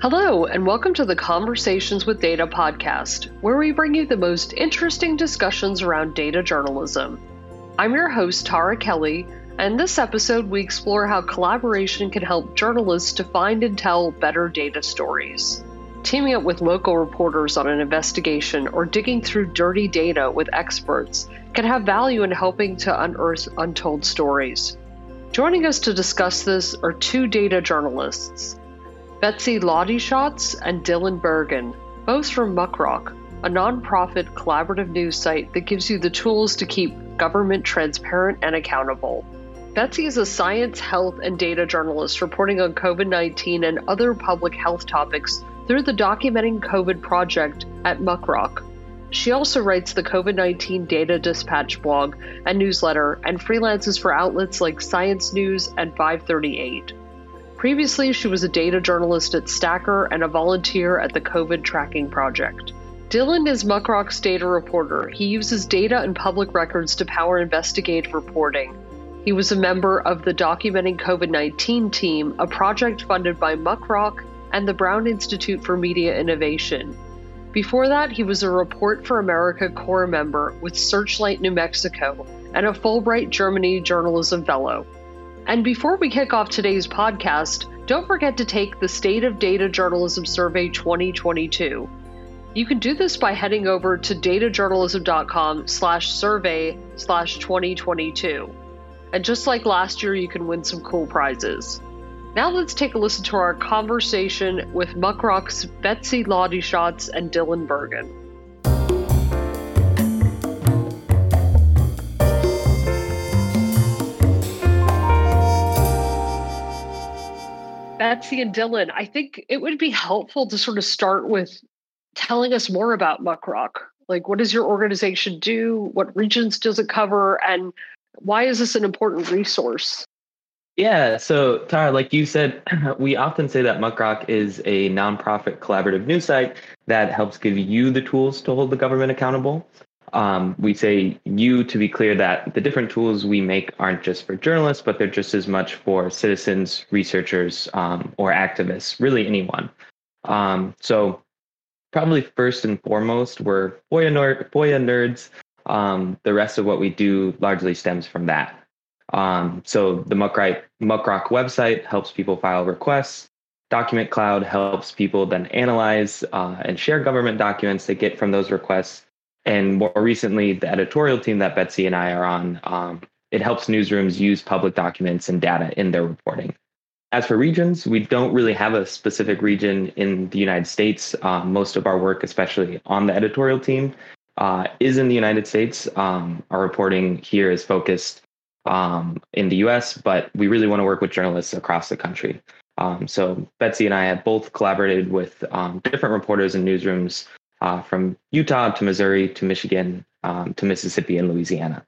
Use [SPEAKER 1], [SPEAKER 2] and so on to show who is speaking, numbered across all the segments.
[SPEAKER 1] Hello, and welcome to the Conversations with Data podcast, where we bring you the most interesting discussions around data journalism. I'm your host, Tara Kelly, and this episode, we explore how collaboration can help journalists to find and tell better data stories. Teaming up with local reporters on an investigation or digging through dirty data with experts can have value in helping to unearth untold stories. Joining us to discuss this are two data journalists, Betsy Ladyzhets and Dillon Bergin, both from Muckrock, a nonprofit collaborative news site that gives you the tools to keep government transparent and accountable. Betsy is a science, health, and data journalist reporting on COVID 19 and other public health topics through the Documenting COVID project at Muckrock. She also writes the COVID 19 Data Dispatch blog and newsletter and freelances for outlets like Science News and 538. Previously, she was a data journalist at Stacker and a volunteer at the COVID Tracking Project. Dillon is Muckrock's data reporter. He uses data and public records to power investigative reporting. He was a member of the Documenting COVID 19 team, a project funded by Muckrock and the Brown Institute for Media Innovation. Before that, he was a Report for America Corps member with Searchlight New Mexico and a Fulbright Germany Journalism Fellow. And before we kick off today's podcast, don't forget to take the State of Data Journalism Survey 2022. You can do this by heading over to datajournalism.com slash survey slash 2022. And just like last year, you can win some cool prizes. Now let's take a listen to our conversation with Muckrock's Betsy Ladyzhets and Dillon Bergin. Betsy and Dillon, I think it would be helpful to sort of start with telling us more about Muckrock. Like, what does your organization do? What regions does it cover? And why is this an important resource?
[SPEAKER 2] Yeah, so Tara, like you said, we often say that Muckrock is a nonprofit collaborative news site that helps give you the tools to hold the government accountable. Um, we say you to be clear that the different tools we make aren't just for journalists, but they're just as much for citizens, researchers, um, or activists, really anyone. Um, so, probably first and foremost, we're FOIA, ner- FOIA nerds. Um, the rest of what we do largely stems from that. Um, so, the Muckrock, Muckrock website helps people file requests. Document Cloud helps people then analyze uh, and share government documents they get from those requests and more recently, the editorial team that Betsy and I are on, um, it helps newsrooms use public documents and data in their reporting. As for regions, we don't really have a specific region in the United States. Um, most of our work, especially on the editorial team, uh, is in the United States. Um, our reporting here is focused um, in the US, but we really want to work with journalists across the country. Um, so Betsy and I have both collaborated with um, different reporters and newsrooms uh, from Utah to Missouri to Michigan um, to Mississippi and Louisiana.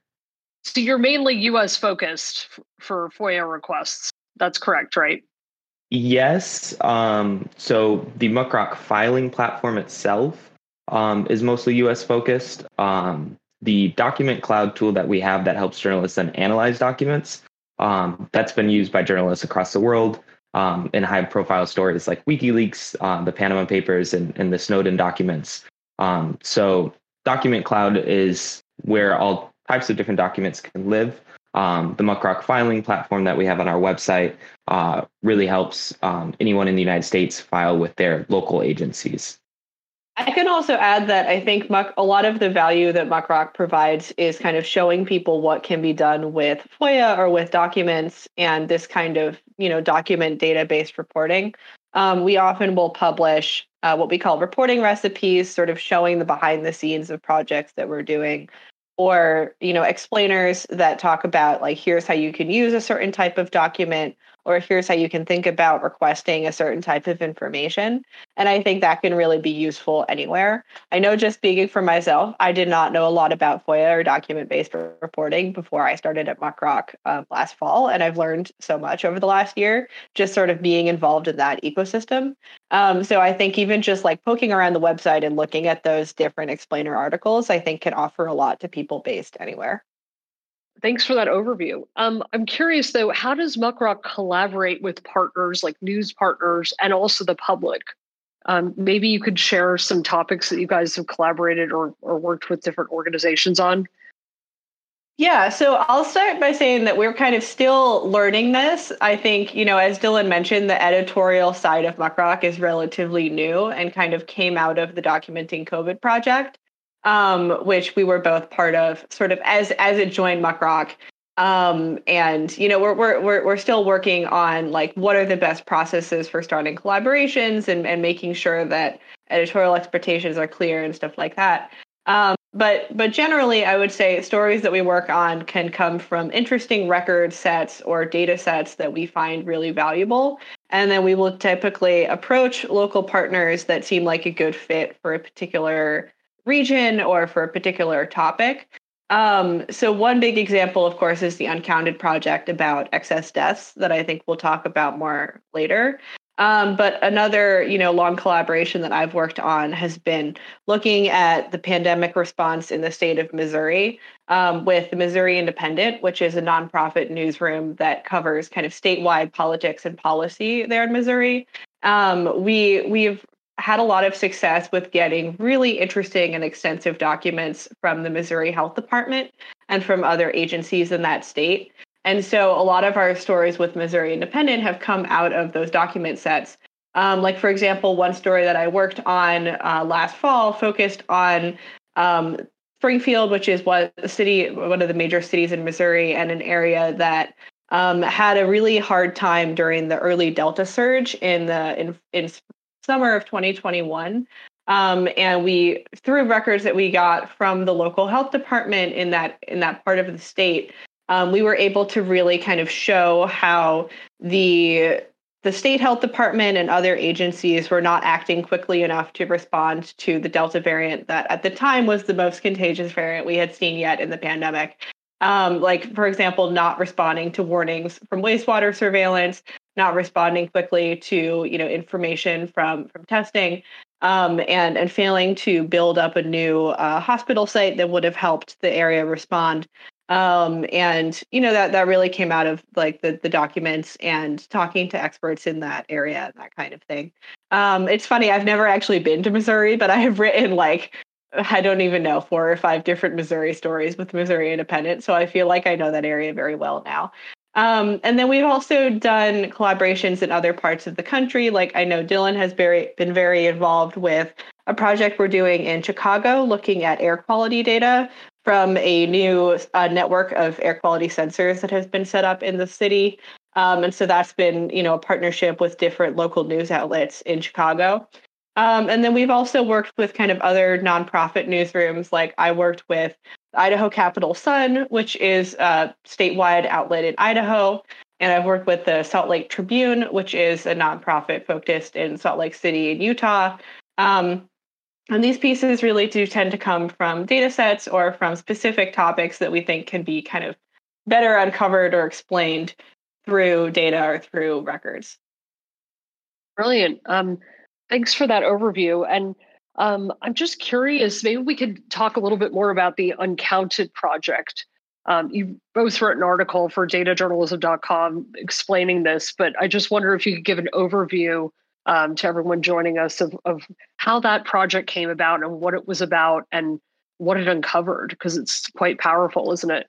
[SPEAKER 1] So you're mainly US focused for FOIA requests. That's correct, right?
[SPEAKER 2] Yes. Um, so the Muckrock filing platform itself um, is mostly US focused. Um, the document cloud tool that we have that helps journalists then analyze documents, um, that's been used by journalists across the world um, in high profile stories like WikiLeaks, uh, the Panama Papers, and, and the Snowden documents. Um, so, Document Cloud is where all types of different documents can live. Um, the Muckrock filing platform that we have on our website uh, really helps um, anyone in the United States file with their local agencies.
[SPEAKER 3] I can also add that I think Muck, a lot of the value that Muckrock provides is kind of showing people what can be done with FOIA or with documents and this kind of you know document data-based reporting. Um, we often will publish uh, what we call reporting recipes, sort of showing the behind the scenes of projects that we're doing, or you know explainers that talk about like here's how you can use a certain type of document or here's how you can think about requesting a certain type of information. And I think that can really be useful anywhere. I know just speaking for myself, I did not know a lot about FOIA or document based reporting before I started at Muckrock um, last fall. And I've learned so much over the last year, just sort of being involved in that ecosystem. Um, so I think even just like poking around the website and looking at those different explainer articles, I think can offer a lot to people based anywhere.
[SPEAKER 1] Thanks for that overview. Um, I'm curious though, how does Muckrock collaborate with partners like news partners and also the public? Um, maybe you could share some topics that you guys have collaborated or, or worked with different organizations on.
[SPEAKER 3] Yeah, so I'll start by saying that we're kind of still learning this. I think, you know, as Dillon mentioned, the editorial side of Muckrock is relatively new and kind of came out of the Documenting COVID project, um, which we were both part of sort of as as it joined Muckrock. Um, and you know, we're, we're we're we're still working on like what are the best processes for starting collaborations and, and making sure that editorial expectations are clear and stuff like that. Um, but but generally i would say stories that we work on can come from interesting record sets or data sets that we find really valuable and then we will typically approach local partners that seem like a good fit for a particular region or for a particular topic um, so one big example of course is the uncounted project about excess deaths that i think we'll talk about more later um, but another, you know, long collaboration that I've worked on has been looking at the pandemic response in the state of Missouri um, with the Missouri Independent, which is a nonprofit newsroom that covers kind of statewide politics and policy there in Missouri. Um, we we've had a lot of success with getting really interesting and extensive documents from the Missouri Health Department and from other agencies in that state. And so a lot of our stories with Missouri Independent have come out of those document sets. Um, like, for example, one story that I worked on uh, last fall focused on um, Springfield, which is what the city, one of the major cities in Missouri, and an area that um, had a really hard time during the early Delta surge in the in, in summer of 2021. Um, and we, through records that we got from the local health department in that in that part of the state, um, we were able to really kind of show how the the state health department and other agencies were not acting quickly enough to respond to the delta variant that at the time was the most contagious variant we had seen yet in the pandemic um, like for example not responding to warnings from wastewater surveillance not responding quickly to you know information from from testing um, and and failing to build up a new uh, hospital site that would have helped the area respond. Um, and you know that that really came out of like the the documents and talking to experts in that area and that kind of thing. Um, it's funny i've never actually been to missouri but i have written like i don't even know four or five different missouri stories with missouri independent so i feel like i know that area very well now um, and then we've also done collaborations in other parts of the country like i know dillon has very been very involved with a project we're doing in Chicago looking at air quality data from a new uh, network of air quality sensors that has been set up in the city. Um, and so that's been, you know, a partnership with different local news outlets in Chicago. Um, and then we've also worked with kind of other nonprofit newsrooms. Like I worked with Idaho Capital Sun, which is a statewide outlet in Idaho. And I've worked with the Salt Lake Tribune, which is a nonprofit focused in Salt Lake City in Utah. Um, and these pieces really do tend to come from data sets or from specific topics that we think can be kind of better uncovered or explained through data or through records.
[SPEAKER 1] Brilliant. Um, thanks for that overview. And um, I'm just curious, maybe we could talk a little bit more about the Uncounted project. Um, you both wrote an article for datajournalism.com explaining this, but I just wonder if you could give an overview um, to everyone joining us of, of how that project came about and what it was about and what it uncovered because it's quite powerful, isn't it?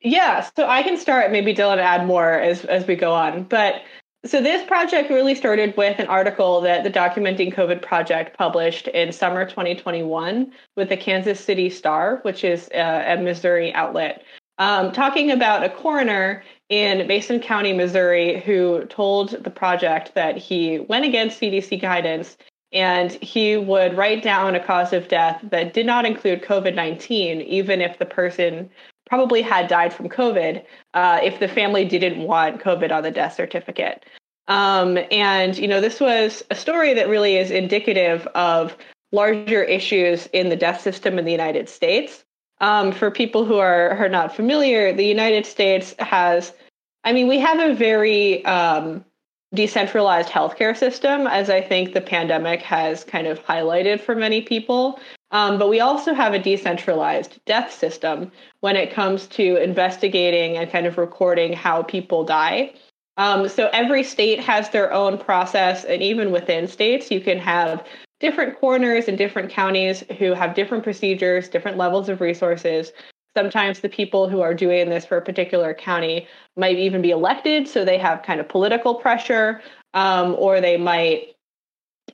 [SPEAKER 3] Yeah, so I can start. Maybe Dillon add more as as we go on. But so this project really started with an article that the Documenting COVID project published in summer 2021 with the Kansas City Star, which is a, a Missouri outlet, um, talking about a coroner in Mason County, Missouri, who told the project that he went against CDC guidance and he would write down a cause of death that did not include COVID 19, even if the person probably had died from COVID, uh, if the family didn't want COVID on the death certificate. Um, and, you know, this was a story that really is indicative of larger issues in the death system in the United States. Um, for people who are, are not familiar, the United States has, I mean, we have a very um, decentralized healthcare system, as I think the pandemic has kind of highlighted for many people. Um, but we also have a decentralized death system when it comes to investigating and kind of recording how people die. Um, so every state has their own process, and even within states, you can have different coroners in different counties who have different procedures, different levels of resources. Sometimes the people who are doing this for a particular county might even be elected, so they have kind of political pressure, um, or they might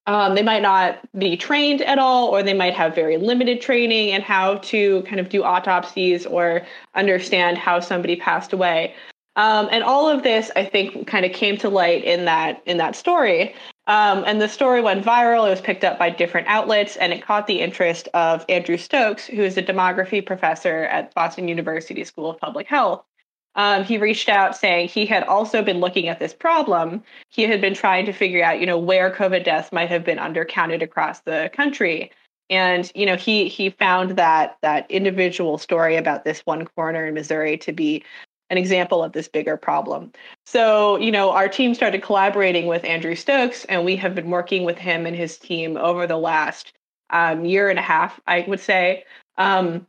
[SPEAKER 3] um, they might not be trained at all, or they might have very limited training in how to kind of do autopsies or understand how somebody passed away. Um, and all of this, I think, kind of came to light in that in that story. Um, and the story went viral. It was picked up by different outlets, and it caught the interest of Andrew Stokes, who is a demography professor at Boston University School of Public Health. Um, he reached out saying he had also been looking at this problem. He had been trying to figure out, you know, where COVID deaths might have been undercounted across the country. And you know, he he found that that individual story about this one coroner in Missouri to be an example of this bigger problem. So, you know, our team started collaborating with Andrew Stokes, and we have been working with him and his team over the last um, year and a half, I would say. Um,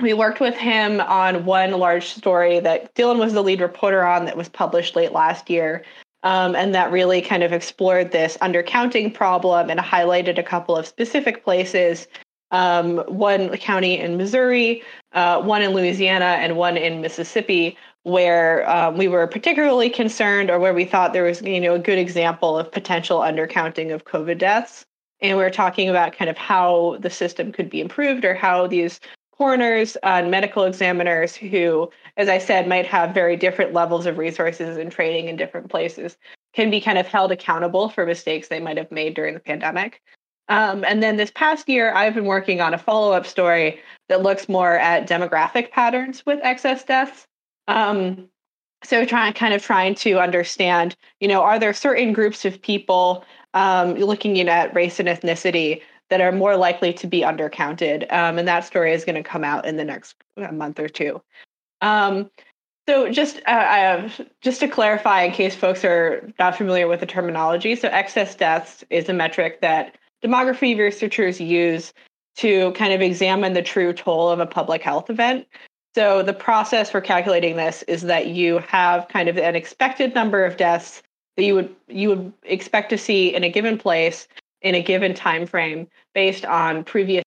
[SPEAKER 3] we worked with him on one large story that Dylan was the lead reporter on that was published late last year. Um, and that really kind of explored this undercounting problem and highlighted a couple of specific places um, one county in Missouri, uh, one in Louisiana, and one in Mississippi, where um, we were particularly concerned or where we thought there was you know a good example of potential undercounting of COVID deaths. And we are talking about kind of how the system could be improved or how these coroners and medical examiners who, as I said, might have very different levels of resources and training in different places can be kind of held accountable for mistakes they might have made during the pandemic. Um, and then this past year, I've been working on a follow up story that looks more at demographic patterns with excess deaths. Um, so trying kind of trying to understand, you know, are there certain groups of people um, looking at race and ethnicity that are more likely to be undercounted? Um, and that story is going to come out in the next uh, month or two. Um, so just uh, just to clarify, in case folks are not familiar with the terminology, so excess deaths is a metric that demography researchers use to kind of examine the true toll of a public health event. So the process for calculating this is that you have kind of an expected number of deaths that you would you would expect to see in a given place in a given time frame based on previous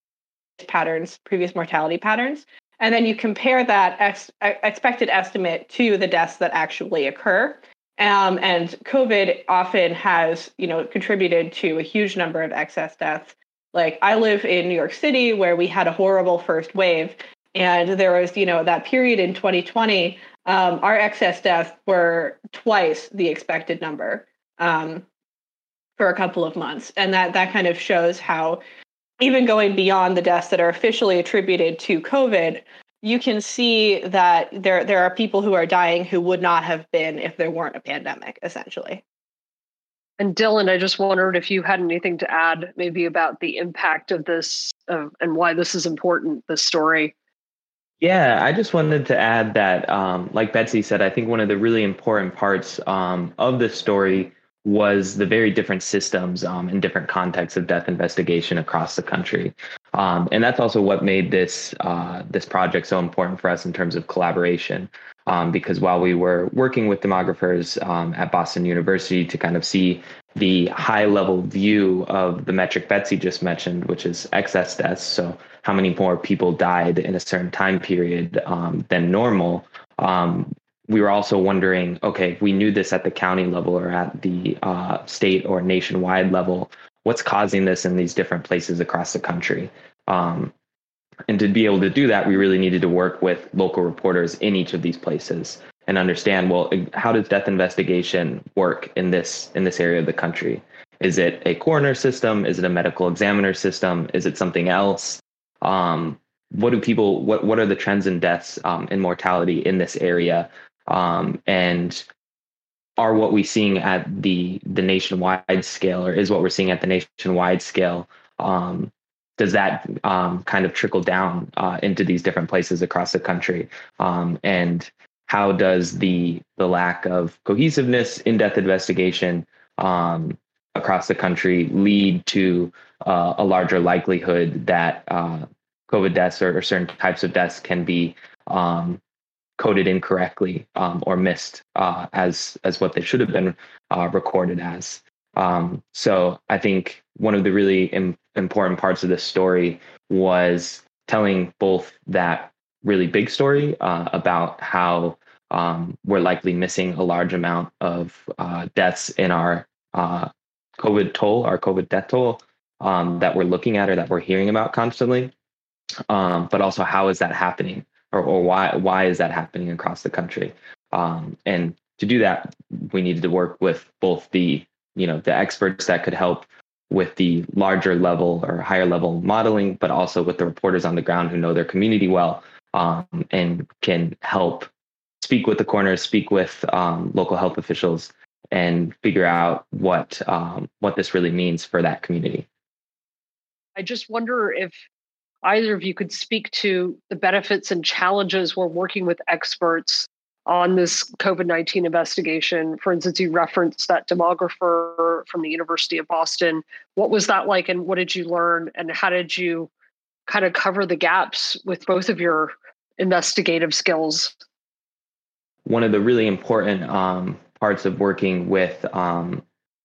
[SPEAKER 3] patterns, previous mortality patterns, and then you compare that ex- expected estimate to the deaths that actually occur. Um, and COVID often has, you know, contributed to a huge number of excess deaths. Like I live in New York City where we had a horrible first wave. And there was, you know, that period in 2020, um, our excess deaths were twice the expected number um, for a couple of months. And that that kind of shows how even going beyond the deaths that are officially attributed to COVID, you can see that there there are people who are dying who would not have been if there weren't a pandemic essentially
[SPEAKER 1] and dillon i just wondered if you had anything to add maybe about the impact of this uh, and why this is important this story
[SPEAKER 2] yeah i just wanted to add that um, like betsy said i think one of the really important parts um, of this story was the very different systems um, and different contexts of death investigation across the country. Um, and that's also what made this uh, this project so important for us in terms of collaboration. Um, because while we were working with demographers um, at Boston University to kind of see the high level view of the metric Betsy just mentioned, which is excess deaths, so how many more people died in a certain time period um, than normal, um, we were also wondering okay if we knew this at the county level or at the uh, state or nationwide level what's causing this in these different places across the country? Um, and to be able to do that we really needed to work with local reporters in each of these places and understand well how does death investigation work in this in this area of the country? Is it a coroner system? Is it a medical examiner system? Is it something else? Um, what do people what what are the trends in deaths um, and mortality in this area um, and are what we're seeing at the the nationwide scale or is what we're seeing at the nationwide scale um, does that um, kind of trickle down uh, into these different places across the country? Um, and how does the the lack of cohesiveness in death investigation um, across the country lead to uh, a larger likelihood that uh, COVID deaths or, or, certain types of deaths can be um, coded incorrectly um, or missed uh, as as what they should have been uh, recorded as. Um, so I think one of the really Im- important parts of this story was telling both that really big story uh, about how um, we're likely missing a large amount of uh, deaths in our uh, COVID toll, our COVID death toll um, that we're looking at or that we're hearing about constantly. Um, but also, how is that happening, or, or why why is that happening across the country? Um, and to do that, we needed to work with both the you know the experts that could help with the larger level or higher level modeling, but also with the reporters on the ground who know their community well um, and can help speak with the coroners, speak with um, local health officials, and figure out what um, what this really means for that community.
[SPEAKER 1] I just wonder if either of you could speak to the benefits and challenges we're working with experts on this COVID 19 investigation. For instance, you referenced that demographer from the University of Boston. What was that like, and what did you learn, and how did you kind of cover the gaps with both of your investigative skills?
[SPEAKER 2] One of the really important um, parts of working with um,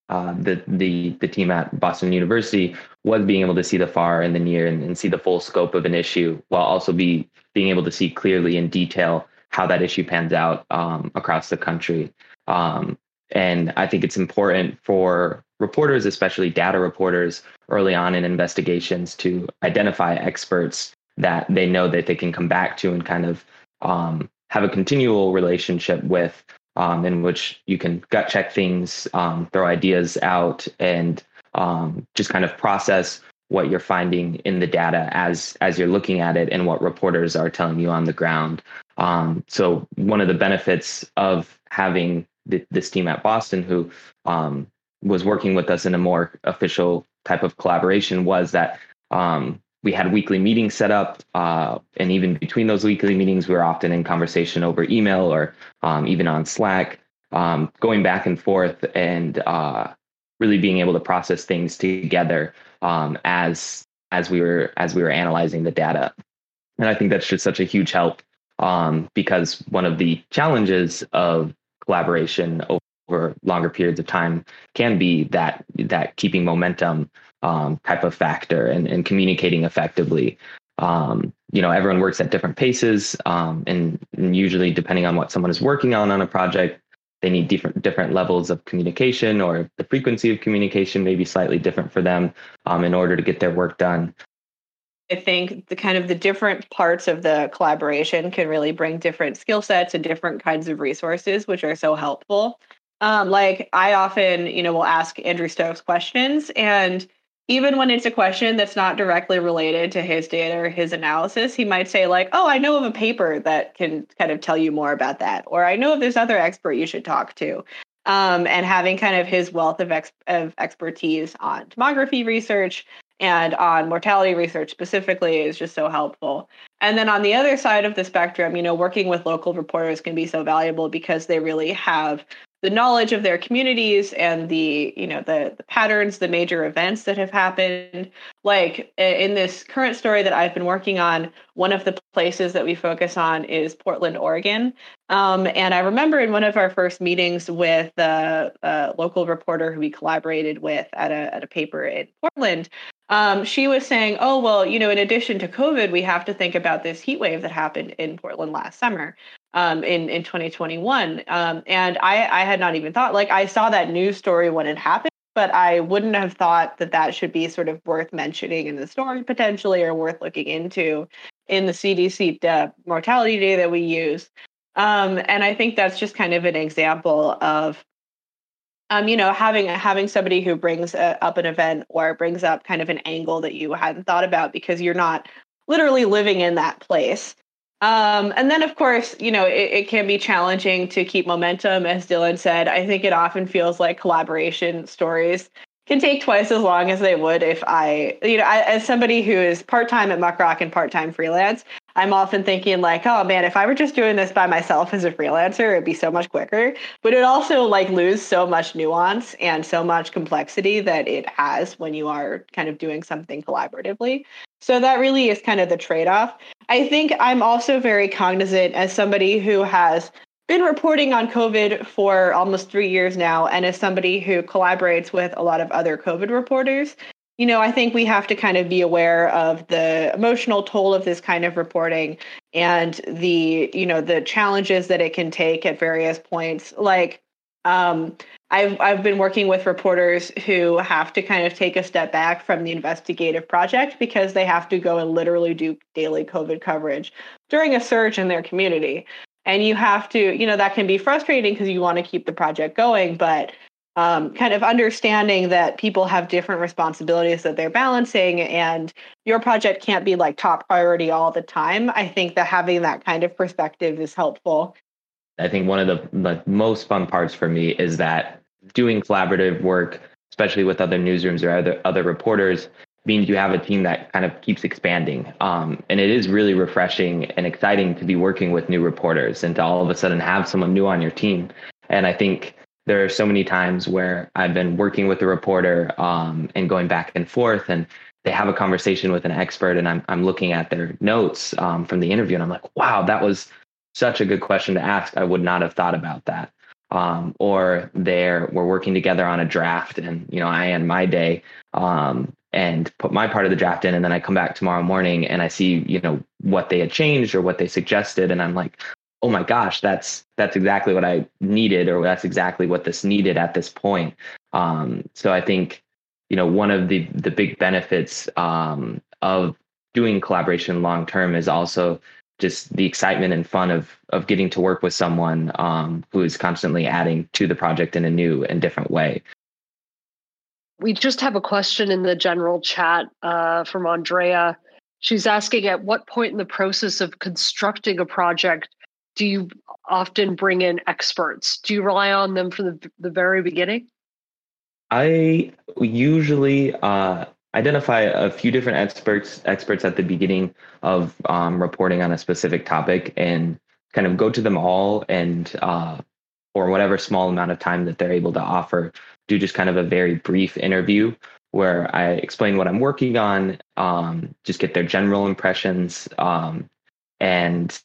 [SPEAKER 2] uh, the the the team at Boston University was being able to see the far and the near and, and see the full scope of an issue, while also be being able to see clearly in detail how that issue pans out um, across the country. Um, and I think it's important for reporters, especially data reporters, early on in investigations to identify experts that they know that they can come back to and kind of um, have a continual relationship with, um, in which you can gut check things, um, throw ideas out, and um, just kind of process what you're finding in the data as as you're looking at it and what reporters are telling you on the ground. Um, so one of the benefits of having the, this team at Boston, who um, was working with us in a more official type of collaboration, was that um, we had weekly meetings set up, uh, and even between those weekly meetings, we were often in conversation over email or um, even on Slack, um, going back and forth and uh, really being able to process things together um, as as we were as we were analyzing the data. And I think that's just such a huge help um, because one of the challenges of collaboration over longer periods of time can be that that keeping momentum um, type of factor and, and communicating effectively. Um, you know, everyone works at different paces, um, and, and, usually, depending on what someone is working on on a project, they need different different levels of communication or the frequency of communication may be slightly different for them um, in order to get their work done
[SPEAKER 3] i think the kind of the different parts of the collaboration can really bring different skill sets and different kinds of resources which are so helpful um, like i often you know will ask andrew stokes questions and even when it's a question that's not directly related to his data or his analysis, he might say, like, oh, I know of a paper that can kind of tell you more about that. Or I know of this other expert you should talk to. Um, and having kind of his wealth of, ex- of expertise on demography research and on mortality research specifically is just so helpful. And then on the other side of the spectrum, you know, working with local reporters can be so valuable because they really have the knowledge of their communities and the you know the, the patterns the major events that have happened. Like in this current story that i've been working on one of the places that we focus on is portland oregon. Um, and i remember in one of our first meetings with a, a local reporter who we collaborated with at a, at a paper in portland um, she was saying, oh, well, you know, in addition to COVID, we have to think about this heat wave that happened in Portland last summer um, in in 2021. Um, and I I had not even thought like I saw that news story when it happened, but I wouldn't have thought that that should be sort of worth mentioning in the story potentially or worth looking into in the CDC uh, mortality data that we use. Um, and I think that's just kind of an example of um, you know, having having somebody who brings a, up an event or brings up kind of an angle that you hadn't thought about because you're not literally living in that place. Um, and then, of course, you know, it, it, can be challenging to keep momentum. As Dillon said, I think it often feels like collaboration stories can take twice as long as they would if I, you know, I, as somebody who is part time at Muckrock and part time freelance, I'm often thinking like, oh man, if I were just doing this by myself as a freelancer, it'd be so much quicker. But it also like lose so much nuance and so much complexity that it has when you are kind of doing something collaboratively. So that really is kind of the trade off. I think I'm also very cognizant as somebody who has been reporting on COVID for almost three years now, and as somebody who collaborates with a lot of other COVID reporters, you know, I think we have to kind of be aware of the emotional toll of this kind of reporting and the, you know, the challenges that it can take at various points. Like, um, I've I've been working with reporters who have to kind of take a step back from the investigative project because they have to go and literally do daily COVID coverage during a surge in their community. And you have to, you know, that can be frustrating because you want to keep the project going, but um, kind of understanding that people have different responsibilities that they're balancing and your project can't be like top priority all the time. I think that having that kind of perspective is helpful.
[SPEAKER 2] I think one of the, the most fun parts for me is that doing collaborative work, especially with other newsrooms or other other reporters, means you have a team that kind of keeps expanding. Um, and it is really refreshing and exciting to be working with new reporters and to all of a sudden have someone new on your team. And I think there are so many times where I've been working with a reporter um, and going back and forth, and they have a conversation with an expert, and I'm I'm looking at their notes um, from the interview, and I'm like, wow, that was such a good question to ask. I would not have thought about that. Um, or they're we're working together on a draft, and you know I end my day um, and put my part of the draft in, and then I come back tomorrow morning and I see you know what they had changed or what they suggested, and I'm like, oh my gosh, that's that's exactly what I needed, or that's exactly what this needed at this point. Um, so I think you know one of the the big benefits um, of doing collaboration long term is also just the excitement and fun of of getting to work with someone um, who is constantly adding to the project in a new and different way.
[SPEAKER 1] We just have a question in the general chat uh, from Andrea. She's asking at what point in the process of constructing a project do you often bring in experts? Do you rely on them from the, the very beginning?
[SPEAKER 2] I usually uh, identify a few different experts experts at the beginning of um, reporting on a specific topic and kind of go to them all and uh, or whatever small amount of time that they're able to offer do just kind of a very brief interview where I explain what I'm working on, um, just get their general impressions, um, and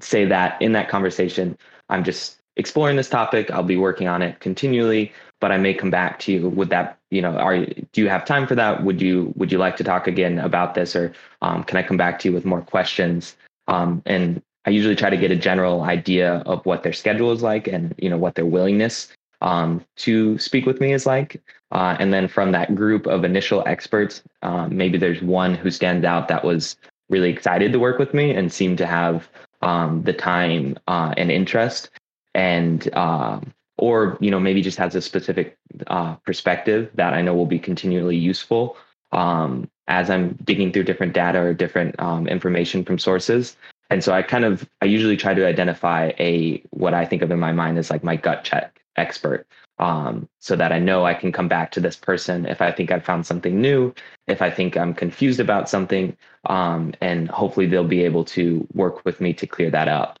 [SPEAKER 2] say that in that conversation, I'm just exploring this topic. I'll be working on it continually, but I may come back to you. Would that, you know, are do you have time for that? Would you would you like to talk again about this, or um, can I come back to you with more questions? Um, and I usually try to get a general idea of what their schedule is like, and you know what their willingness um, to speak with me is like. Uh, and then from that group of initial experts, um, maybe there's one who stands out that was really excited to work with me and seemed to have um, the time uh, and interest and uh, or you know maybe just has a specific uh, perspective that i know will be continually useful um, as i'm digging through different data or different um, information from sources and so i kind of i usually try to identify a what i think of in my mind as like my gut check expert um, so that I know I can come back to this person if I think I've found something new, if I think I'm confused about something, um, and hopefully they'll be able to work with me to clear that up.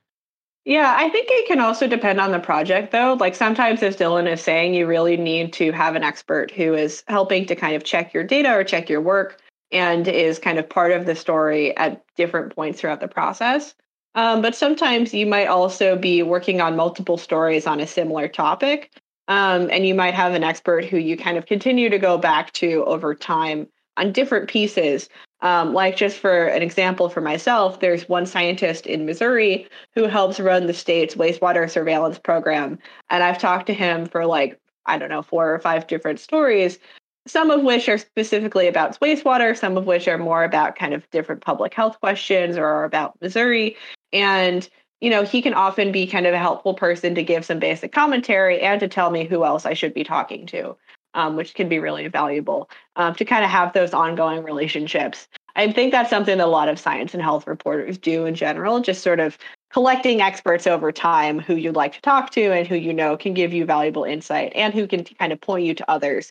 [SPEAKER 3] Yeah, I think it can also depend on the project though. Like sometimes, as Dillon is saying, you really need to have an expert who is helping to kind of check your data or check your work and is kind of part of the story at different points throughout the process. Um, but sometimes you might also be working on multiple stories on a similar topic. Um, and you might have an expert who you kind of continue to go back to over time on different pieces. Um, like, just for an example for myself, there's one scientist in Missouri who helps run the state's wastewater surveillance program. And I've talked to him for like, I don't know, four or five different stories, some of which are specifically about wastewater, some of which are more about kind of different public health questions or about Missouri. And you know, he can often be kind of a helpful person to give some basic commentary and to tell me who else I should be talking to, um, which can be really valuable um, to kind of have those ongoing relationships. I think that's something that a lot of science and health reporters do in general, just sort of collecting experts over time who you'd like to talk to and who you know can give you valuable insight and who can kind of point you to others.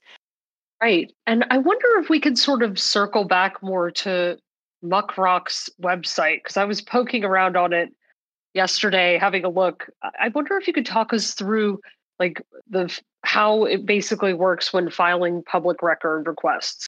[SPEAKER 1] Right. And I wonder if we could sort of circle back more to Muckrock's website because I was poking around on it yesterday having a look. I wonder if you could talk us through like the how it basically works when filing public record requests.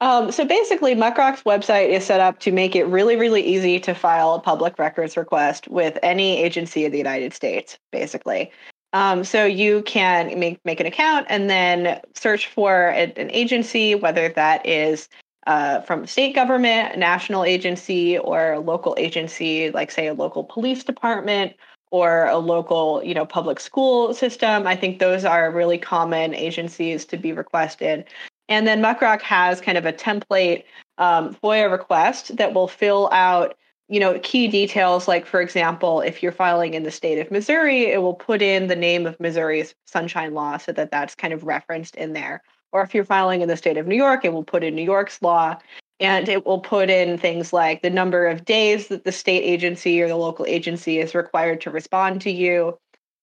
[SPEAKER 3] Um, so basically, Muckrock's website is set up to make it really, really easy to file a public records request with any agency in the United States, basically. Um, so you can make, make an account and then search for a, an agency, whether that is uh, from state government, national agency, or local agency, like say a local police department or a local, you know, public school system. I think those are really common agencies to be requested. And then Muckrock has kind of a template um, FOIA request that will fill out, you know, key details. Like, for example, if you're filing in the state of Missouri, it will put in the name of Missouri's Sunshine Law so that that's kind of referenced in there. Or if you're filing in the state of New York, it will put in New York's law and it will put in things like the number of days that the state agency or the local agency is required to respond to you.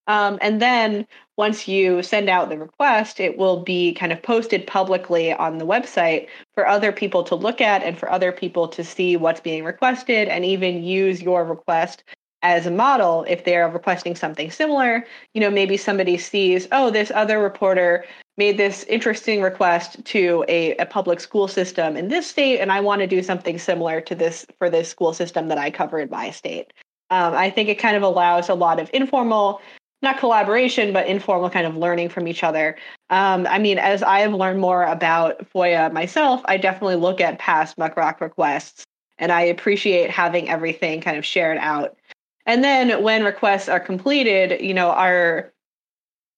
[SPEAKER 3] Um, and then once you send out the request, it will be kind of posted publicly on the website for other people to look at and for other people to see what's being requested and even use your request as a model if they're requesting something similar you know maybe somebody sees oh this other reporter made this interesting request to a, a public school system in this state and i want to do something similar to this for this school system that i cover in my state. Um, i think it kind of allows a lot of informal not collaboration but informal kind of learning from each other. Um, i mean as i have learned more about foia myself i definitely look at past muckrock requests and i appreciate having everything kind of shared out and then when requests are completed, you know, our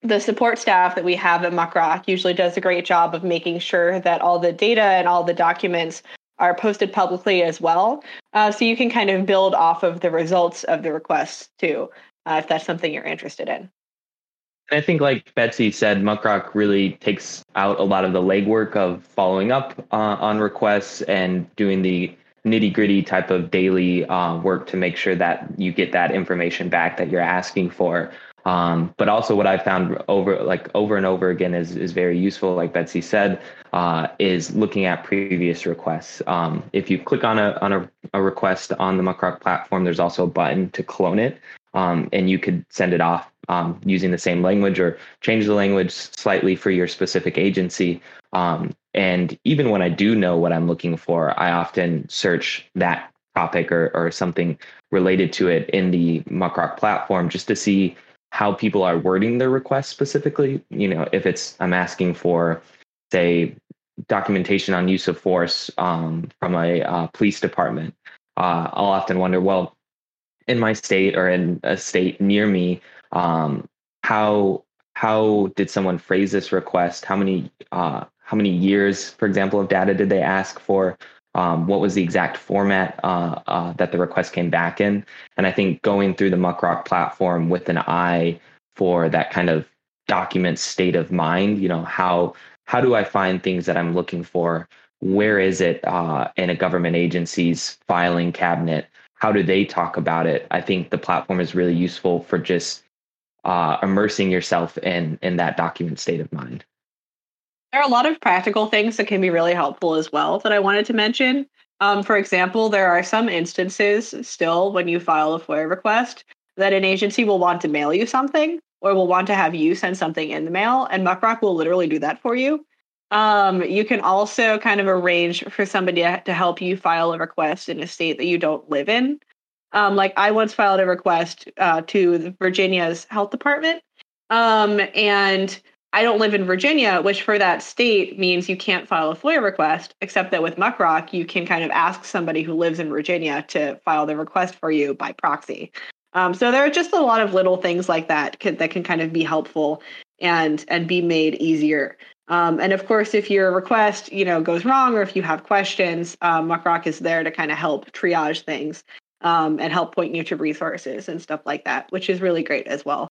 [SPEAKER 3] the support staff that we have at Muckrock usually does a great job of making sure that all the data and all the documents are posted publicly as well. Uh, so you can kind of build off of the results of the requests too, uh, if that's something you're interested in.
[SPEAKER 2] I think, like Betsy said, Muckrock really takes out a lot of the legwork of following up uh, on requests and doing the nitty gritty type of daily uh, work to make sure that you get that information back that you're asking for. Um, but also what I found over like over and over again is is very useful. Like Betsy said, uh, is looking at previous requests. Um, if you click on a on a, a request on the Muckrock platform, there's also a button to clone it, um, and you could send it off um, using the same language or change the language slightly for your specific agency. Um, and even when I do know what I'm looking for, I often search that topic or, or something related to it in the Muckrock platform just to see how people are wording their requests specifically. You know, if it's I'm asking for, say, documentation on use of force um, from a uh, police department, uh, I'll often wonder, well, in my state or in a state near me, um, how how did someone phrase this request? How many uh, how many years, for example, of data did they ask for? Um, what was the exact format uh, uh, that the request came back in? And I think going through the Muckrock platform with an eye for that kind of document state of mind, you know, how how do I find things that I'm looking for? Where is it uh, in a government agency's filing cabinet? How do they talk about it? I think the platform is really useful for just uh, immersing yourself in in that document state of mind.
[SPEAKER 3] There are a lot of practical things that can be really helpful as well that I wanted to mention. Um, for example, there are some instances still when you file a FOIA request that an agency will want to mail you something or will want to have you send something in the mail, and Muckrock will literally do that for you. Um, you can also kind of arrange for somebody to help you file a request in a state that you don't live in. Um, like I once filed a request uh, to Virginia's health department, um, and I don't live in Virginia, which for that state means you can't file a FOIA request, except that with Muckrock, you can kind of ask somebody who lives in Virginia to file the request for you by proxy. Um, so there are just a lot of little things like that can, that can kind of be helpful and and be made easier. Um, and of course, if your request you know goes wrong or if you have questions, um, Muckrock is there to kind of help triage things um, and help point you to resources and stuff like that, which is really great as well.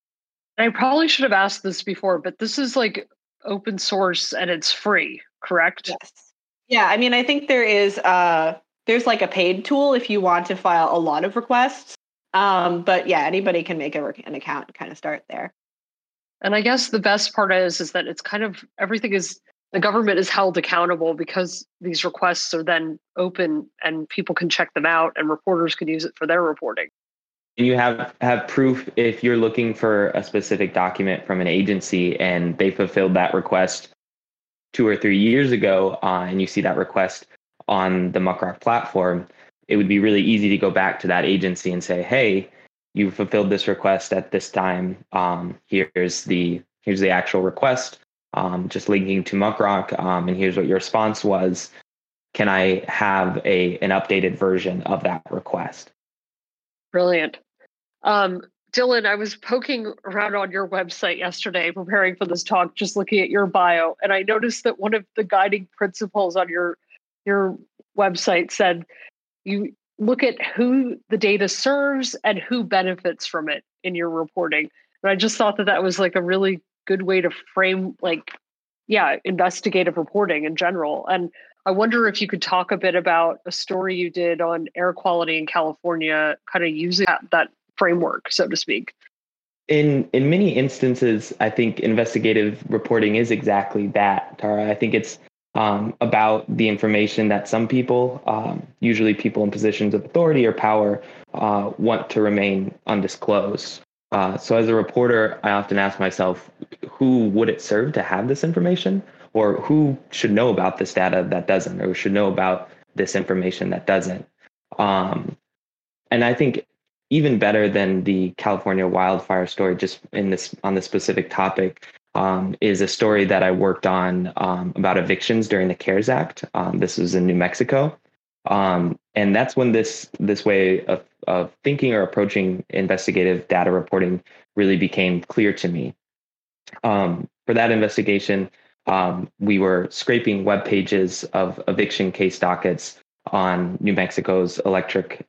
[SPEAKER 1] I probably should have asked this before, but this is like open source and it's free, correct?
[SPEAKER 3] Yes. Yeah, I mean, I think there is uh there's like a paid tool if you want to file a lot of requests. Um, but yeah, anybody can make a, an account and kind of start there.
[SPEAKER 1] And I guess the best part is is that it's kind of everything is the government is held accountable because these requests are then open and people can check them out and reporters can use it for their reporting
[SPEAKER 2] you have have proof if you're looking for a specific document from an agency and they fulfilled that request two or three years ago uh, and you see that request on the Muckrock platform, it would be really easy to go back to that agency and say, "Hey, you fulfilled this request at this time. Um, here's the here's the actual request. Um, just linking to Muckrock, um, and here's what your response was. Can I have a an updated version of that request?"
[SPEAKER 1] Brilliant. Um, Dillon, I was poking around on your website yesterday, preparing for this talk, just looking at your bio, and I noticed that one of the guiding principles on your your website said you look at who the data serves and who benefits from it in your reporting. And I just thought that that was like a really good way to frame, like, yeah, investigative reporting in general. And I wonder if you could talk a bit about a story you did on air quality in California, kind of using that, that framework, so to speak.
[SPEAKER 2] In in many instances, I think investigative reporting is exactly that, Tara. I think it's um, about the information that some people, um, usually people in positions of authority or power, uh, want to remain undisclosed. Uh, so, as a reporter, I often ask myself, who would it serve to have this information? Or who should know about this data that doesn't, or should know about this information that doesn't? Um, and I think even better than the California wildfire story, just in this on the specific topic, um, is a story that I worked on um, about evictions during the CARES Act. Um, this was in New Mexico, um, and that's when this this way of of thinking or approaching investigative data reporting really became clear to me. Um, for that investigation, um, we were scraping web pages of eviction case dockets on New Mexico's electric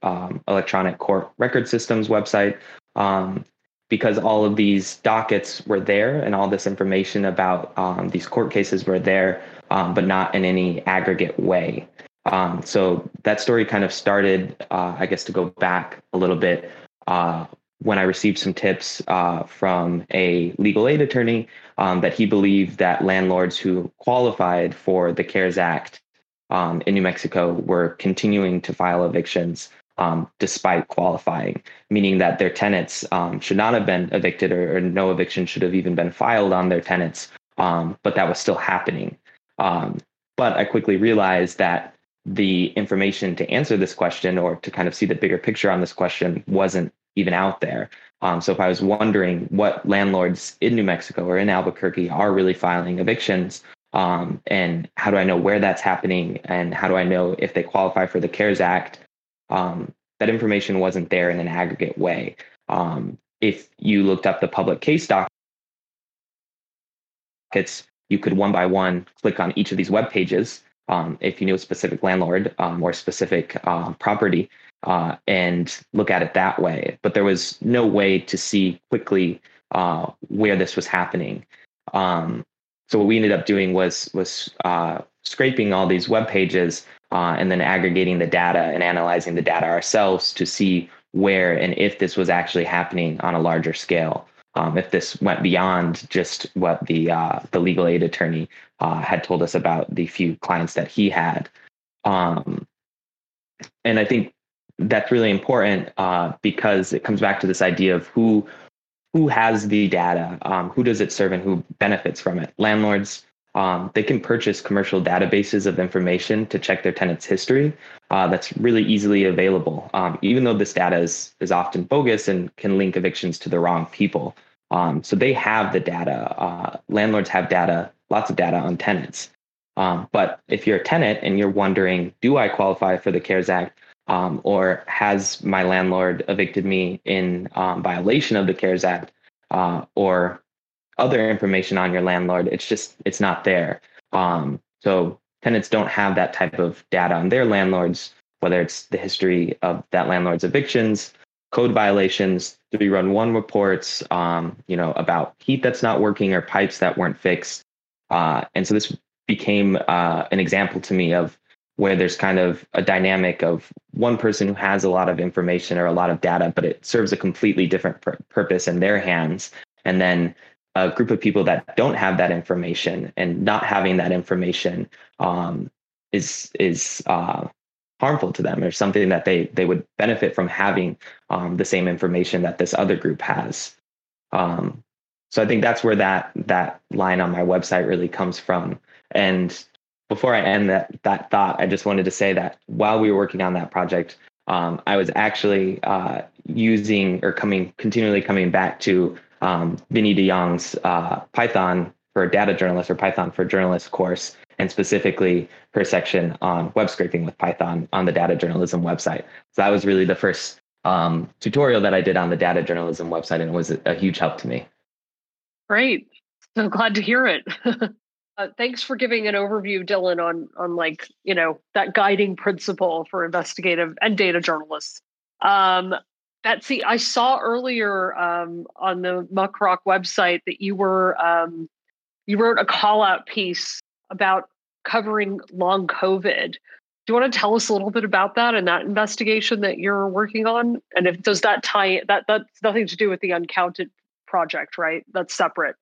[SPEAKER 2] electronic court record systems website. Um, because all of these dockets were there and all this information about um, these court cases were there, um, but not in any aggregate way. Um, so that story kind of started, uh, I guess, to go back a little bit uh, when I received some tips uh, from a legal aid attorney um, that he believed that landlords who qualified for the CARES Act um, in New Mexico were continuing to file evictions um, despite qualifying, meaning that their tenants um, should not have been evicted or, or, no eviction should have even been filed on their tenants, um, but that was still happening. Um, but I quickly realized that the information to answer this question or to kind of see the bigger picture on this question wasn't even out there. Um, so if I was wondering what landlords in New Mexico or in Albuquerque are really filing evictions, um, and how do I know where that's happening, and how do I know if they qualify for the CARES Act um, that information wasn't there in an aggregate way. Um, if you looked up the public case dockets, you could one by one click on each of these web pages um, if you knew a specific landlord um, or specific uh, property uh, and look at it that way. But there was no way to see quickly uh, where this was happening. Um, so what we ended up doing was was uh, scraping all these web pages uh, and then aggregating the data and analyzing the data ourselves to see where and if this was actually happening on a larger scale. Um, if this went beyond just what the uh, the legal aid attorney uh, had told us about the few clients that he had, um, and I think that's really important uh, because it comes back to this idea of who who has the data, um, who does it serve, and who benefits from it. Landlords, um, they can purchase commercial databases of information to check their tenant's history. Uh, that's really easily available, um, even though this data is, is often bogus and can link evictions to the wrong people. Um, so they have the data. Uh, landlords have data, lots of data on tenants. Um, but if you're a tenant and you're wondering, do I qualify for the CARES Act? Um, or has my landlord evicted me in um, violation of the CARES Act? Uh, or other information on your landlord. It's just it's not there. Um, so tenants don't have that type of data on their landlords, whether it's the history of that landlord's evictions, code violations, three run one reports, um, you know, about heat that's not working or pipes that weren't fixed. Uh, and so this became uh, an example to me of where there's kind of a dynamic of one person who has a lot of information or a lot of data, but it serves a completely different pr- purpose in their hands. And then a group of people that don't have that information and not having that information um, is is uh, harmful to them or something that they they would benefit from having um, the same information that this other group has. Um, so I think that's where that that line on my website really comes from, And before I end that that thought, I just wanted to say that while we were working on that project, um, I was actually uh, using or coming continually coming back to um, Winny de Jong's uh, Python for data journalists or Python for journalists course, and specifically her section on web scraping with Python on the data journalism website. So that was really the first um, tutorial that I did on the data journalism website, and it was a, a huge help to me.
[SPEAKER 1] Great. So glad to hear it. uh, thanks for giving an overview, Dillon, on on like you know that guiding principle for investigative and data journalists. Um, Betsy, I saw earlier um, on the Muckrock website that you were um, you wrote a call out piece about covering long COVID. Do you want to tell us a little bit about that and that investigation that you're working on? And if does that tie that that's nothing to do with the uncounted project, right? That's separate.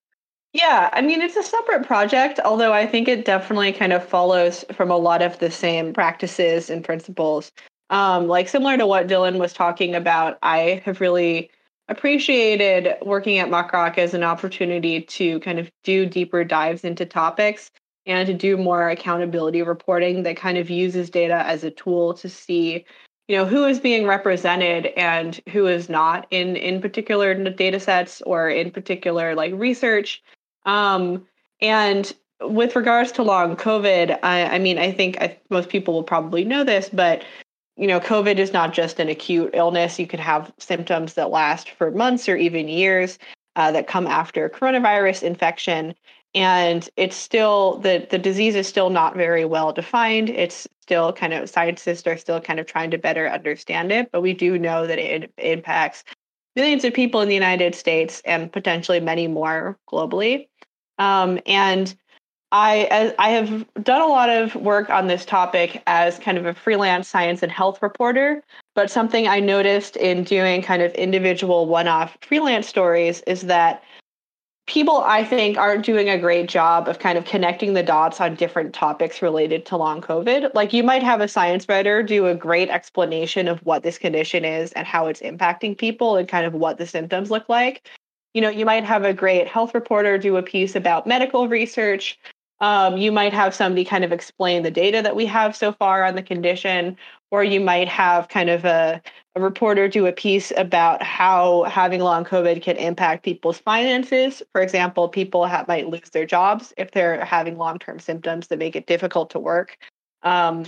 [SPEAKER 3] Yeah, I mean, it's a separate project, although I think it definitely kind of follows from a lot of the same practices and principles. Um, like similar to what Dillon was talking about, I have really appreciated working at Muckrock as an opportunity to kind of do deeper dives into topics and to do more accountability reporting that kind of uses data as a tool to see you know who is being represented and who is not in in particular data sets or in particular like research. Um, and with regards to long covid i, I mean i think I, most people will probably know this but you know covid is not just an acute illness. You can have symptoms that last for months or even years uh, that come after coronavirus infection. And it's still the the disease is still not very well defined. It's still kind of scientists are still kind of trying to better understand it but we do know that it impacts millions of people in the united states and potentially many more globally. Um, and I, I have done a lot of work on this topic as kind of a freelance science and health reporter, but something I noticed in doing kind of individual one off freelance stories is that people i think aren't doing a great job of kind of connecting the dots on different topics related to long covid. Like you might have a science writer do a great explanation of what this condition is and how it's impacting people and kind of what the symptoms look like. You know you might have a great health reporter do a piece about medical research um, you might have somebody kind of explain the data that we have so far on the condition or you might have kind of a, a reporter do a piece about how having long COVID can impact people's finances. For example, people have, might lose their jobs if they're having long term symptoms that make it difficult to work. Um,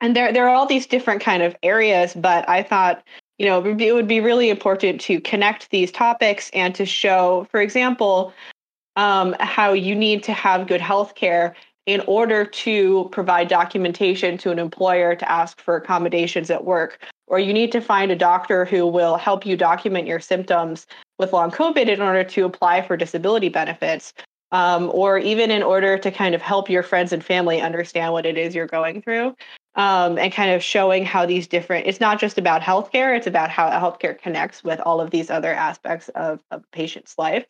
[SPEAKER 3] and there, there are all these different kind of areas, but I thought, you know, it would be really important to connect these topics and to show, for example, um, how you need to have good health care in order to provide documentation to an employer to ask for accommodations at work, or you need to find a doctor who will help you document your symptoms with long COVID in order to apply for disability benefits, um, or even in order to kind of help your friends and family understand what it is you're going through. Um, and kind of showing how these different, it's not just about healthcare, it's about how healthcare connects with all of these other aspects of, of a patient's life.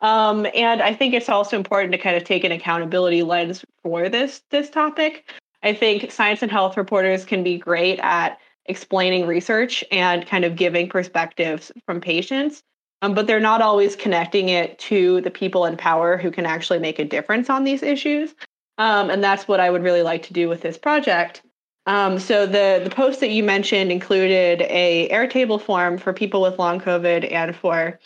[SPEAKER 3] Um, and I think it's also important to kind of take an accountability lens for this this topic. I think science and health reporters can be great at explaining research and kind of giving perspectives from patients, um, but they're not always connecting it to the people in power who can actually make a difference on these issues. Um, and that's what I would really like to do with this project. Um, so the the post that you mentioned included a Airtable form for people with long COVID and for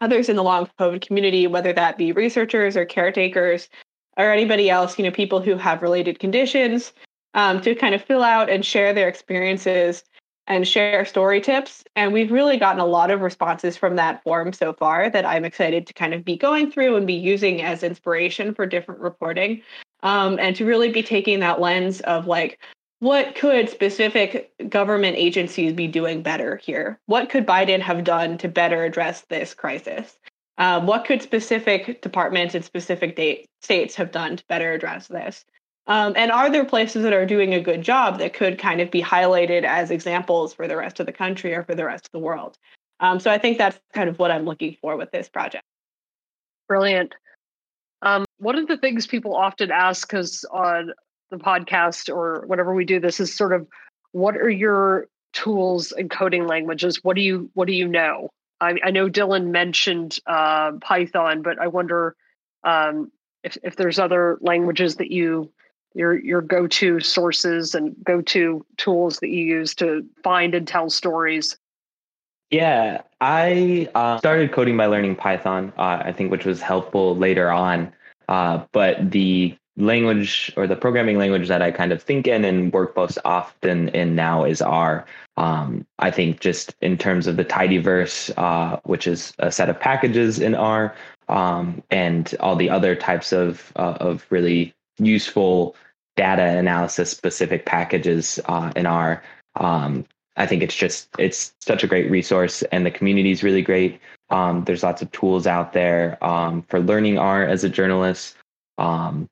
[SPEAKER 3] others in the long COVID community, whether that be researchers or caretakers or anybody else, you know, people who have related conditions, um, to kind of fill out and share their experiences and share story tips. And we've really gotten a lot of responses from that form so far that I'm excited to kind of be going through and be using as inspiration for different reporting. Um, and to really be taking that lens of like, what could specific government agencies be doing better here? What could Biden have done to better address this crisis? Um, what could specific departments and specific date, states have done to better address this? Um, and are there places that are doing a good job that could kind of be highlighted as examples for the rest of the country or for the rest of the world? Um, so I think that's kind of what I'm looking for with this project.
[SPEAKER 1] Brilliant. Um, one of the things people often ask, because on the podcast or whatever we do this is sort of what are your tools and coding languages what do you what do you know i, I know dillon mentioned uh, python but i wonder um, if if there's other languages that you your your go-to sources and go-to tools that you use to find and tell stories.
[SPEAKER 2] Yeah, I uh, started coding by learning Python, uh, I think, which was helpful later on. Uh, but the language or the programming language that I kind of think in and work most often in now is R. Um, I think just in terms of the tidyverse, uh, which is a set of packages in R, um, and all the other types of uh, of really useful data analysis specific packages uh, in R. Um, I think it's just it's such a great resource, and the community is really great. Um, there's lots of tools out there um, for learning R as a journalist. Um,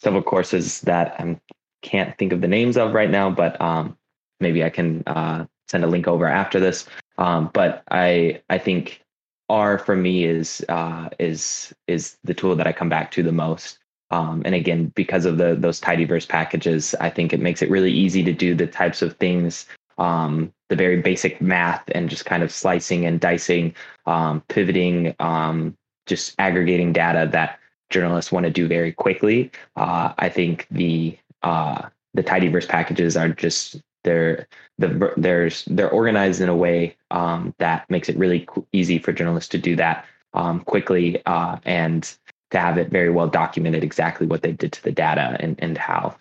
[SPEAKER 2] several courses that I can't think of the names of right now, but um, maybe I can uh, send a link over after this. Um, but I I think R for me is uh, is is the tool that I come back to the most. Um, and again, because of the those tidyverse packages, I think it makes it really easy to do the types of things, um, the very basic math and just kind of slicing and dicing, um, pivoting, um, just aggregating data that journalists want to do very quickly. Uh, I think the uh, the tidyverse packages are just they're the there's they're organized in a way um, that makes it really easy for journalists to do that um, quickly uh, and to have it very well documented exactly what they did to the data and, and how.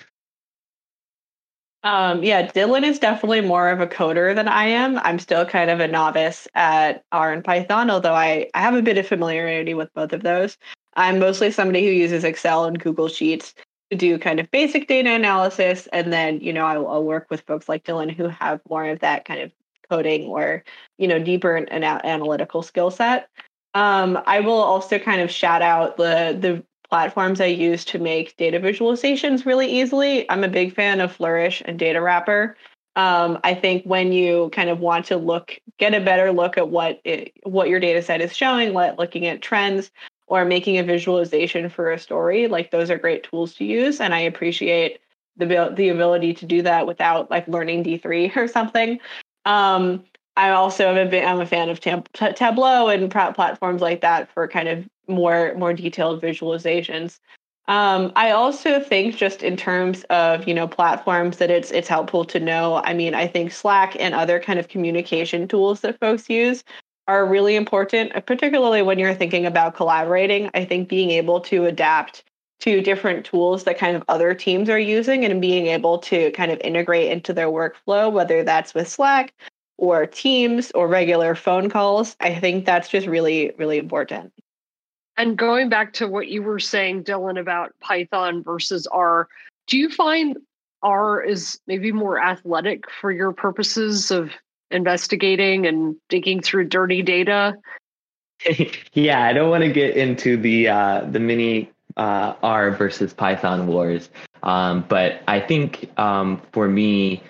[SPEAKER 3] Um, yeah, Dillon is definitely more of a coder than I am. I'm still kind of a novice at R and Python, although I, I have a bit of familiarity with both of those. I'm mostly somebody who uses Excel and Google Sheets to do kind of basic data analysis. And then, you know, I'll, I'll work with folks like Dillon who have more of that kind of coding or, you know, deeper an analytical skill set. Um, I will also kind of shout out the the platforms I use to make data visualizations really easily. I'm a big fan of Flourish and Data Wrapper. Um, I think when you kind of want to look, get a better look at what it, what your data set is showing, let, looking at trends or making a visualization for a story, like those are great tools to use. And I appreciate the the ability to do that without like learning D3 or something. Um, I also am a I'm a fan of Tab- Tableau and platforms like that for kind of more more detailed visualizations. Um, I also think just in terms of you know platforms that it's it's helpful to know. I mean, I think Slack and other kind of communication tools that folks use are really important, uh, particularly when you're thinking about collaborating. I think being able to adapt to different tools that kind of other teams are using and being able to kind of integrate into their workflow, whether that's with Slack or Teams or regular phone calls. I think that's just really, really important.
[SPEAKER 1] And going back to what you were saying, Dillon, about Python versus R, do you find R is maybe more athletic for your purposes of investigating and digging through dirty data?
[SPEAKER 2] yeah, I don't want to get into the uh, the mini uh, R versus Python wars, um, but I think um, for me,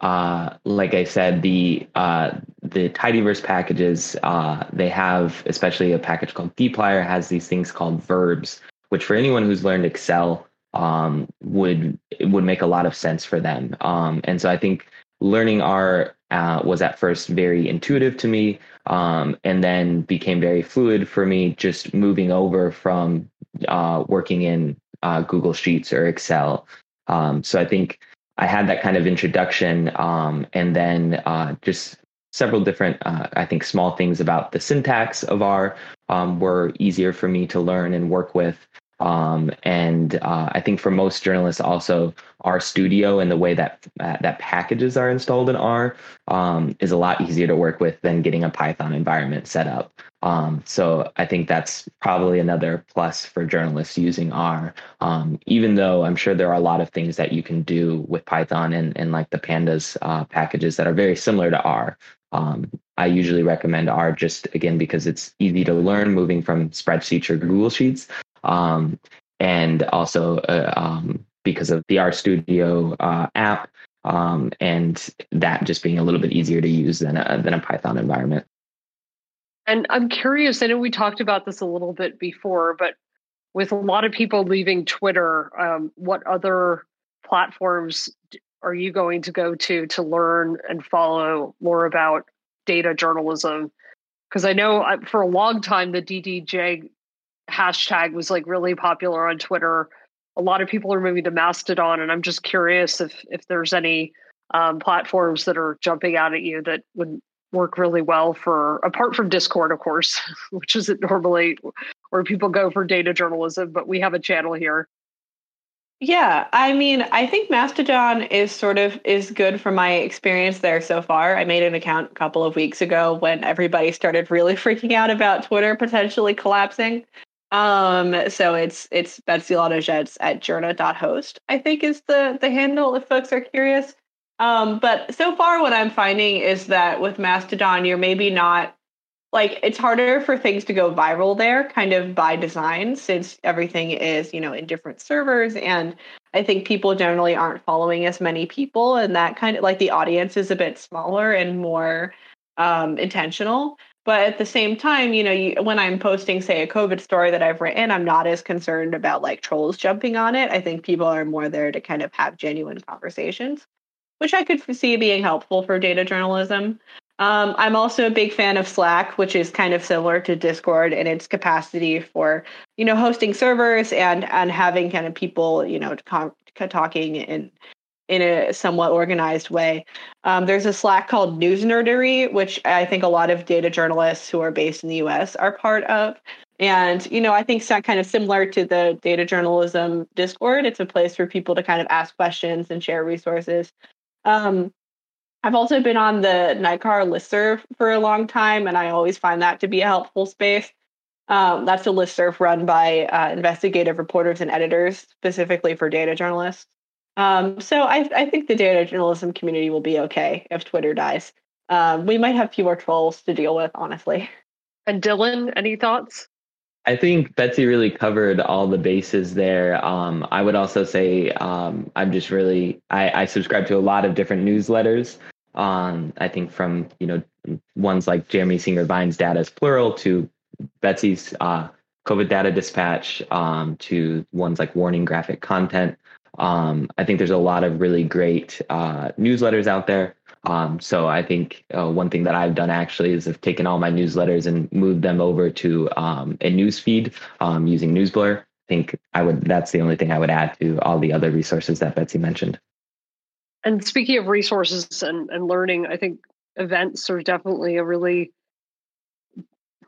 [SPEAKER 2] uh, like I said, the uh, the tidyverse packages uh, they have, especially a package called dplyr, has these things called verbs, which for anyone who's learned Excel um, would would make a lot of sense for them. Um, and so I think learning R uh, was at first very intuitive to me, um, and then became very fluid for me. Just moving over from uh, working in uh, Google Sheets or Excel. Um, so I think I had that kind of introduction, um, and then uh, just several different, uh, I think, small things about the syntax of R um, were easier for me to learn and work with. Um, and uh, I think for most journalists, also R Studio and the way that uh, that packages are installed in R um, is a lot easier to work with than getting a Python environment set up. Um, so I think that's probably another plus for journalists using R. Um, even though I'm sure there are a lot of things that you can do with Python and, and like the pandas uh, packages that are very similar to R. Um, I usually recommend R just again because it's easy to learn moving from spreadsheets or Google Sheets um, and also uh, um, because of the R Studio uh, app, um, and that just being a little bit easier to use than a than a Python environment.
[SPEAKER 1] And I'm curious. I know we talked about this a little bit before, but with a lot of people leaving Twitter, um, what other platforms are you going to go to to learn and follow more about data journalism? Because I know uh, for a long time the DDJ hashtag was like really popular on Twitter. A lot of people are moving to Mastodon, and I'm just curious if if there's any um, platforms that are jumping out at you that would work really well for apart from discord of course which isn't normally where people go for data journalism but we have a channel here.
[SPEAKER 3] Yeah i mean i think mastodon is sort of is good from my experience there so far. I made an account a couple of weeks ago when everybody started really freaking out about twitter potentially collapsing um so it's it's betsy Jets at journa.host i think is the the handle if folks are curious um, but so far, what I'm finding is that with Mastodon, you're maybe not like it's harder for things to go viral there, kind of by design, since everything is you know in different servers, and I think people generally aren't following as many people, and that kind of like the audience is a bit smaller and more um, intentional. But at the same time, you know, you, when I'm posting, say, a COVID story that I've written, I'm not as concerned about like trolls jumping on it. I think people are more there to kind of have genuine conversations which I could see being helpful for data journalism. Um, I'm also a big fan of Slack, which is kind of similar to Discord in its capacity for, you know, hosting servers and and having kind of people, you know, com- talking in in a somewhat organized way. Um, there's a Slack called News Nerdery, which I think a lot of data journalists who are based in the U.S. are part of. And you know, I think it's kind of similar to the data journalism Discord. It's a place for people to kind of ask questions and share resources. Um, I've also been on the NICAR listserv for a long time, and I always find that to be a helpful space. Um, that's a listserv run by uh, investigative reporters and editors, specifically for data journalists. Um, so I, I, think the data journalism community will be okay if Twitter dies. Um, we might have fewer trolls to deal with, honestly.
[SPEAKER 1] And Dillon, any thoughts?
[SPEAKER 2] I think Betsy really covered all the bases there. Um, I would also say um, I'm just really I, I, subscribe to a lot of different newsletters. Um, I think from you know ones like Jeremy Singer Vine's Data is Plural to Betsy's uh, COVID Data Dispatch um, to ones like Warning Graphic Content. Um, I think there's a lot of really great uh, newsletters out there. Um, so I think uh, one thing that I've done actually is I've taken all my newsletters and moved them over to um, a news feed um, using Newsblur. I think I would. That's the only thing I would add to all the other resources that Betsy mentioned.
[SPEAKER 1] And speaking of resources and, and learning, I think events are definitely a really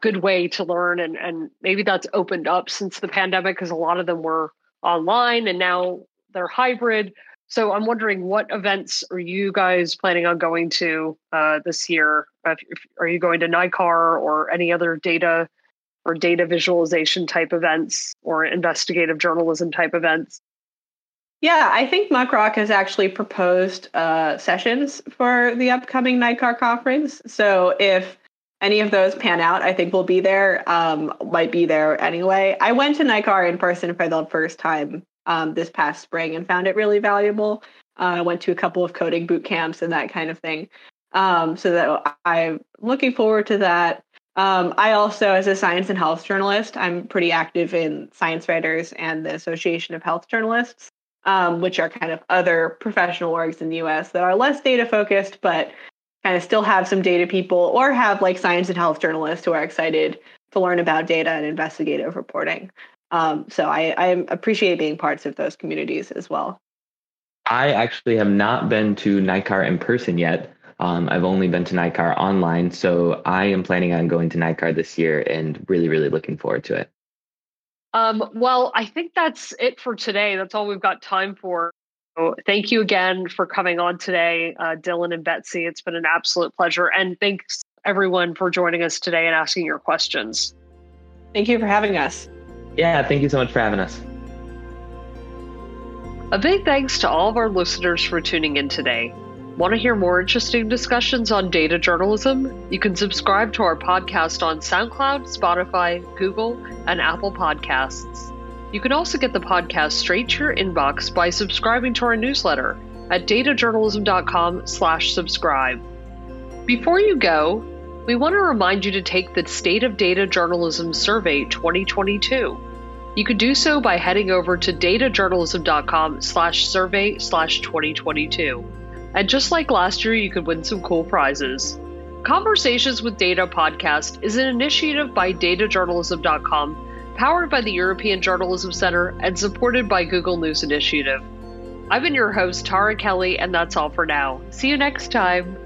[SPEAKER 1] good way to learn and, and maybe that's opened up since the pandemic because a lot of them were online and now they're hybrid so I'm wondering what events are you guys planning on going to uh, this year? If, if, are you going to NICAR or any other data or data visualization type events or investigative journalism type events?
[SPEAKER 3] Yeah, I think Muckrock has actually proposed uh, sessions for the upcoming NICAR conference. So if any of those pan out, I think we'll be there. Um, might be there anyway. I went to NICAR in person for the first time um, this past spring and found it really valuable. Uh, I went to a couple of coding boot camps and that kind of thing. Um, so that I'm looking forward to that. Um, I also, as a science and health journalist, I'm pretty active in Science Writers and the Association of Health Journalists, um, which are kind of other professional orgs in the US that are less data focused, but kind of still have some data people or have like science and health journalists who are excited to learn about data and investigative reporting. Um, so I, I appreciate being parts of those communities as well.
[SPEAKER 2] I actually have not been to NICAR in person yet. Um, I've only been to NICAR online, so I am planning on going to NICAR this year and really, really looking forward to it.
[SPEAKER 1] Um, well, I think that's it for today. That's all we've got time for. So thank you again for coming on today, uh, Dillon and Betsy. It's been an absolute pleasure. And thanks everyone for joining us today and asking your questions.
[SPEAKER 3] Thank you for having us.
[SPEAKER 2] Yeah, thank you so much for having us.
[SPEAKER 1] A big thanks to all of our listeners for tuning in today. Want to hear more interesting discussions on data journalism? You can subscribe to our podcast on SoundCloud, Spotify, Google, and Apple Podcasts. You can also get the podcast straight to your inbox by subscribing to our newsletter at datajournalism.com/subscribe. Before you go, we want to remind you to take the State of Data Journalism Survey 2022. You can do so by heading over to datajournalism.com slash survey slash 2022. And just like last year, you could win some cool prizes. Conversations with Data podcast is an initiative by datajournalism.com powered by the European Journalism Center and supported by Google News Initiative. I've been your host, Tara Kelly, and that's all for now. See you next time.